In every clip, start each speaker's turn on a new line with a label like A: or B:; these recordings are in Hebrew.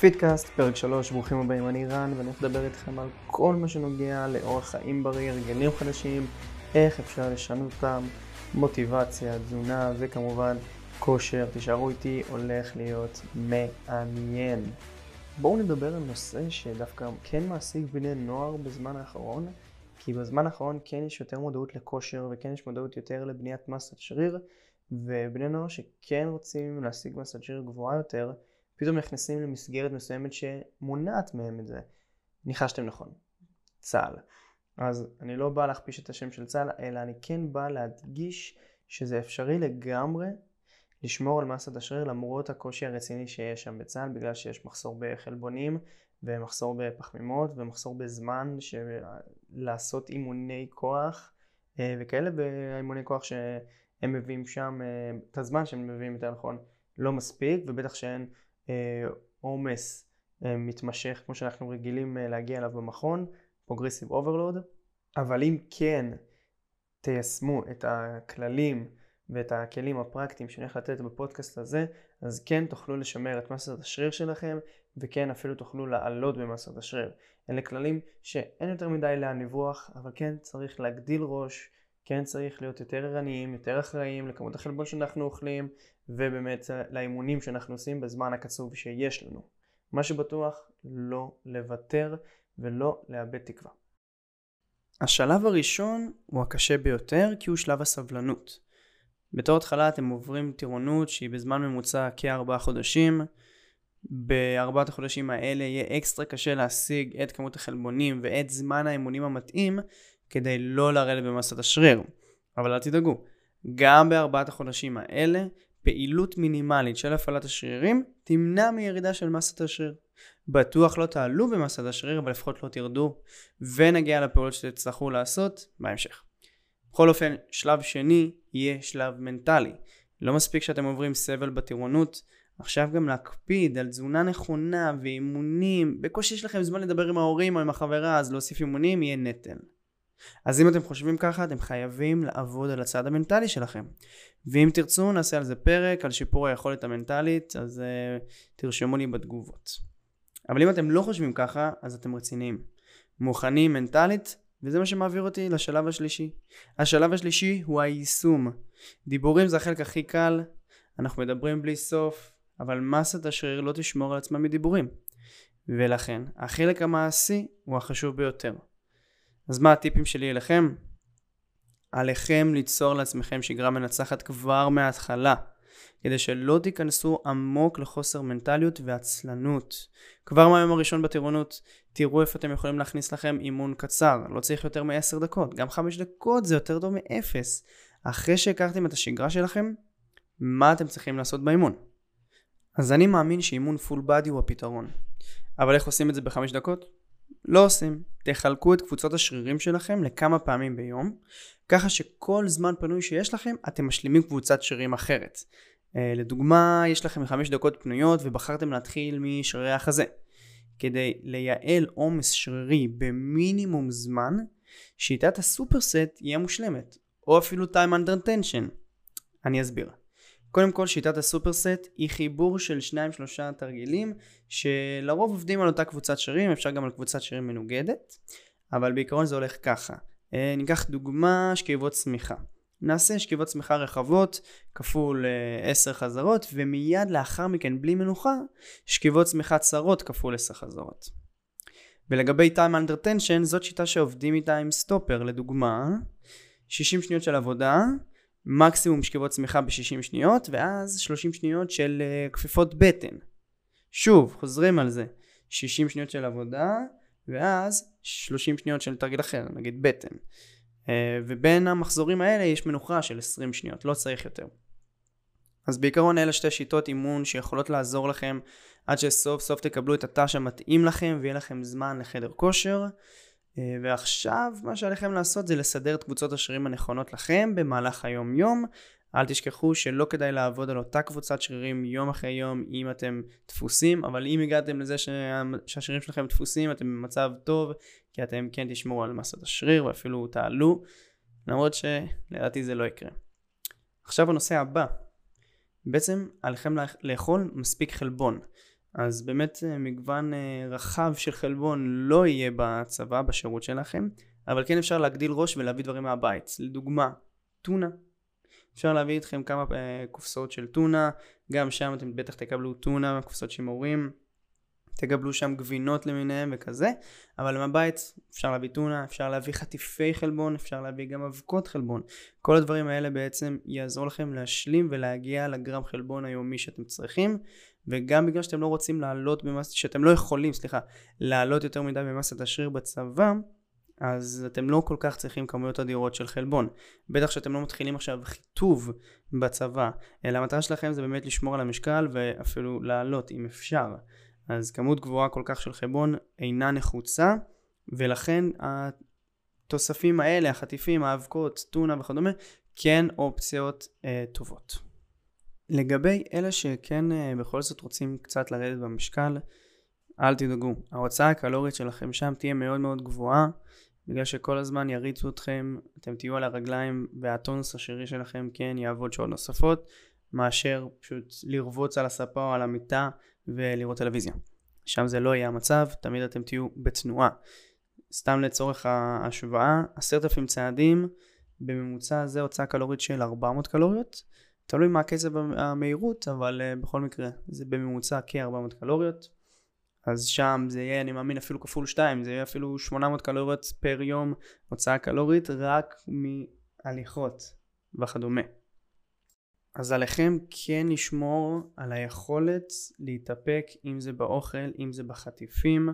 A: Fitcast, פרק 3, ברוכים הבאים, אני רן, ואני הולך לדבר איתכם על כל מה שנוגע לאורח חיים בריא, הרגלים חדשים, איך אפשר לשנות אותם, מוטיבציה, תזונה, וכמובן כושר. תישארו איתי, הולך להיות מעניין. בואו נדבר על נושא שדווקא כן מעסיק בני נוער בזמן האחרון, כי בזמן האחרון כן יש יותר מודעות לכושר, וכן יש מודעות יותר לבניית מסת שריר, ובני נוער שכן רוצים להשיג מסת שריר גבוהה יותר, פתאום נכנסים למסגרת מסוימת שמונעת מהם את זה. ניחשתם נכון, צה"ל. אז אני לא בא להכפיש את השם של צה"ל, אלא אני כן בא להדגיש שזה אפשרי לגמרי לשמור על מסת השריר למרות הקושי הרציני שיש שם בצה"ל, בגלל שיש מחסור בחלבונים ומחסור בפחמימות ומחסור בזמן של... לעשות אימוני כוח אה, וכאלה, והאימוני כוח שהם מביאים שם, אה, את הזמן שהם מביאים יותר נכון, לא מספיק, ובטח שאין עומס אה, מתמשך כמו שאנחנו רגילים אה, להגיע אליו במכון, progressive overload, אבל אם כן תיישמו את הכללים ואת הכלים הפרקטיים שאני הולך לתת בפודקאסט הזה, אז כן תוכלו לשמר את מסת השריר שלכם, וכן אפילו תוכלו לעלות במסת השריר. אלה כללים שאין יותר מדי לאן לברוח, אבל כן צריך להגדיל ראש, כן צריך להיות יותר ערניים, יותר אחראיים לכמות החלבון שאנחנו אוכלים, ובאמת לאימונים שאנחנו עושים בזמן הקצוב שיש לנו. מה שבטוח, לא לוותר ולא לאבד תקווה. השלב הראשון הוא הקשה ביותר כי הוא שלב הסבלנות. בתור התחלה אתם עוברים טירונות שהיא בזמן ממוצע כארבעה חודשים. בארבעת החודשים האלה יהיה אקסטרה קשה להשיג את כמות החלבונים ואת זמן האימונים המתאים כדי לא לרדת במסת השריר. אבל אל תדאגו, גם בארבעת החודשים האלה פעילות מינימלית של הפעלת השרירים תמנע מירידה של מסת השריר. בטוח לא תעלו במסת השריר, אבל לפחות לא תרדו, ונגיע לפעולות שתצטרכו לעשות בהמשך. בכל אופן, שלב שני יהיה שלב מנטלי. לא מספיק שאתם עוברים סבל בטירונות, עכשיו גם להקפיד על תזונה נכונה ואימונים. בקושי יש לכם זמן לדבר עם ההורים או עם החברה, אז להוסיף אימונים יהיה נטל. אז אם אתם חושבים ככה, אתם חייבים לעבוד על הצד המנטלי שלכם. ואם תרצו, נעשה על זה פרק, על שיפור היכולת המנטלית, אז uh, תרשמו לי בתגובות. אבל אם אתם לא חושבים ככה, אז אתם רציניים. מוכנים מנטלית, וזה מה שמעביר אותי לשלב השלישי. השלב השלישי הוא היישום. דיבורים זה החלק הכי קל, אנחנו מדברים בלי סוף, אבל מסת השריר לא תשמור על עצמה מדיבורים. ולכן, החלק המעשי הוא החשוב ביותר. אז מה הטיפים שלי אליכם? עליכם ליצור לעצמכם שגרה מנצחת כבר מההתחלה, כדי שלא תיכנסו עמוק לחוסר מנטליות ועצלנות. כבר מהיום הראשון בטירונות, תראו איפה אתם יכולים להכניס לכם אימון קצר, לא צריך יותר מ-10 דקות, גם 5 דקות זה יותר טוב מ-0. אחרי שהכרתם את השגרה שלכם, מה אתם צריכים לעשות באימון? אז אני מאמין שאימון פול בדי הוא הפתרון. אבל איך עושים את זה בחמש דקות? לא עושים. תחלקו את קבוצות השרירים שלכם לכמה פעמים ביום, ככה שכל זמן פנוי שיש לכם אתם משלימים קבוצת שרירים אחרת. Uh, לדוגמה, יש לכם 5 דקות פנויות ובחרתם להתחיל משרירי החזה. כדי לייעל עומס שרירי במינימום זמן, שיטת הסופרסט יהיה מושלמת, או אפילו time under tension. אני אסביר. קודם כל שיטת הסופרסט היא חיבור של שניים שלושה תרגילים שלרוב עובדים על אותה קבוצת שרירים, אפשר גם על קבוצת שרירים מנוגדת, אבל בעיקרון זה הולך ככה. אה, ניקח דוגמה שכיבות צמיחה. נעשה שכיבות צמיחה רחבות כפול 10 אה, חזרות ומיד לאחר מכן בלי מנוחה שכיבות צמיחה צרות כפול 10 חזרות. ולגבי time under tension זאת שיטה שעובדים איתה עם סטופר לדוגמה 60 שניות של עבודה מקסימום שכיבות צמיחה ב-60 שניות ואז 30 שניות של uh, כפיפות בטן. שוב, חוזרים על זה. 60 שניות של עבודה ואז 30 שניות של תרגיל אחר, נגיד בטן. Uh, ובין המחזורים האלה יש מנוחה של 20 שניות, לא צריך יותר. אז בעיקרון אלה שתי שיטות אימון שיכולות לעזור לכם עד שסוף סוף תקבלו את התא שמתאים לכם ויהיה לכם זמן לחדר כושר. אה, ועכשיו מה שעליכם לעשות זה לסדר את קבוצות השרירים הנכונות לכם במהלך היום יום. אל תשכחו שלא כדאי לעבוד על אותה קבוצת שרירים יום אחרי יום אם אתם דפוסים, אבל אם הגעתם לזה שהשרירים שלכם דפוסים אתם במצב טוב כי אתם כן תשמרו על מסת השריר ואפילו תעלו, למרות שלדעתי זה לא יקרה. עכשיו הנושא הבא, בעצם עליכם לאכול מספיק חלבון. אז באמת אה, מגוון אה, רחב של חלבון לא יהיה בצבא, בשירות שלכם, אבל כן אפשר להגדיל ראש ולהביא דברים מהבית. לדוגמה, טונה. אפשר להביא איתכם כמה אה, קופסאות של טונה, גם שם אתם בטח תקבלו טונה, קופסאות שימורים, תקבלו שם גבינות למיניהם וכזה, אבל מהבית אפשר להביא טונה, אפשר להביא חטיפי חלבון, אפשר להביא גם אבקות חלבון. כל הדברים האלה בעצם יעזור לכם להשלים ולהגיע לגרם חלבון היומי שאתם צריכים, וגם בגלל שאתם לא רוצים לעלות במס... שאתם לא יכולים, סליחה, לעלות יותר מדי במסת השריר בצבא, אז אתם לא כל כך צריכים כמויות אדירות של חלבון. בטח שאתם לא מתחילים עכשיו חיטוב בצבא, אלא המטרה שלכם זה באמת לשמור על המשקל ואפילו לעלות אם אפשר. אז כמות גבוהה כל כך של חלבון אינה נחוצה, ולכן התוספים האלה, החטיפים, האבקות, טונה וכדומה, כן אופציות אה, טובות. לגבי אלה שכן אה, בכל זאת רוצים קצת לרדת במשקל, אל תדאגו, ההוצאה הקלורית שלכם שם תהיה מאוד מאוד גבוהה, בגלל שכל הזמן יריצו אתכם, אתם תהיו על הרגליים והטונוס השרירי שלכם כן יעבוד שעות נוספות, מאשר פשוט לרבוץ על הספה או על המיטה ולראות טלוויזיה. שם זה לא יהיה המצב, תמיד אתם תהיו בתנועה. סתם לצורך ההשוואה, עשרת אלפים צעדים, בממוצע זה הוצאה קלורית של 400 קלוריות, תלוי מה קצב המהירות, אבל uh, בכל מקרה זה בממוצע כ-400 קלוריות. אז שם זה יהיה, אני מאמין, אפילו כפול 2, זה יהיה אפילו 800 קלוריות פר יום הוצאה קלורית רק מהליכות וכדומה. אז עליכם כן לשמור על היכולת להתאפק אם זה באוכל, אם זה בחטיפים,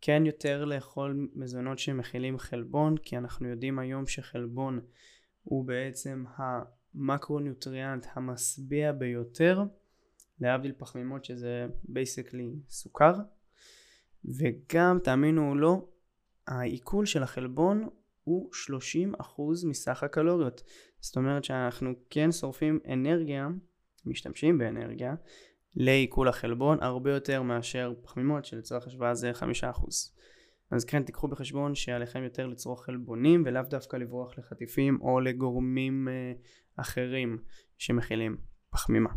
A: כן יותר לאכול מזונות שמכילים חלבון, כי אנחנו יודעים היום שחלבון הוא בעצם ה macronutrient המשביע ביותר, להבדיל פחמימות שזה basically סוכר, וגם תאמינו או לא, העיכול של החלבון הוא 30% מסך הקלוריות. זאת אומרת שאנחנו כן שורפים אנרגיה, משתמשים באנרגיה, לעיכול החלבון הרבה יותר מאשר פחמימות שלצורך השוואה זה 5%. אז כן תיקחו בחשבון שעליכם יותר לצרוך חלבונים ולאו דווקא לברוח לחטיפים או לגורמים uh, אחרים שמכילים פחמימה.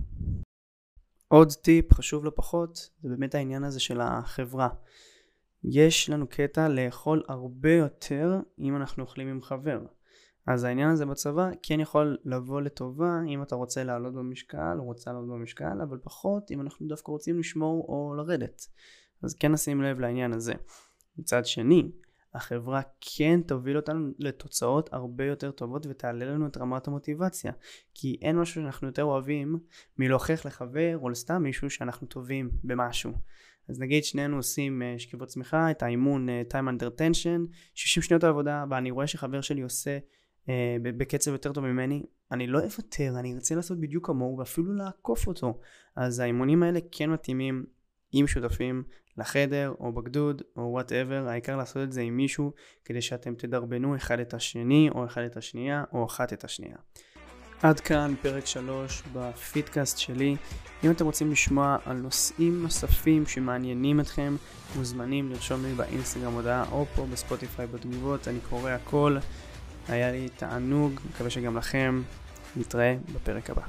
A: עוד טיפ חשוב לא פחות זה באמת העניין הזה של החברה. יש לנו קטע לאכול הרבה יותר אם אנחנו אוכלים עם חבר. אז העניין הזה בצבא כן יכול לבוא לטובה אם אתה רוצה לעלות במשקל או רוצה לעלות במשקל, אבל פחות אם אנחנו דווקא רוצים לשמור או לרדת. אז כן נשים לב לעניין הזה. מצד שני, החברה כן תוביל אותנו לתוצאות הרבה יותר טובות ותעלה לנו את רמת המוטיבציה. כי אין משהו שאנחנו יותר אוהבים מלהוכיח לחבר או לסתם מישהו שאנחנו טובים במשהו. אז נגיד שנינו עושים uh, שכיבות צמיחה, את האימון uh, time under tension, 60 שניות העבודה, ואני רואה שחבר שלי עושה uh, בקצב יותר טוב ממני, אני לא אוותר, אני ארצה לעשות בדיוק כמוהו ואפילו לעקוף אותו. אז האימונים האלה כן מתאימים עם שותפים לחדר או בגדוד או whatever, העיקר לעשות את זה עם מישהו כדי שאתם תדרבנו אחד את השני או אחד את השנייה או אחת את השנייה. עד כאן פרק 3 ב Fitcast שלי. אם אתם רוצים לשמוע על נושאים נוספים שמעניינים אתכם, מוזמנים לרשום לי באינסטגרם הודעה או פה בספוטיפיי בתגובות, אני קורא הכל. היה לי תענוג, מקווה שגם לכם. נתראה בפרק הבא.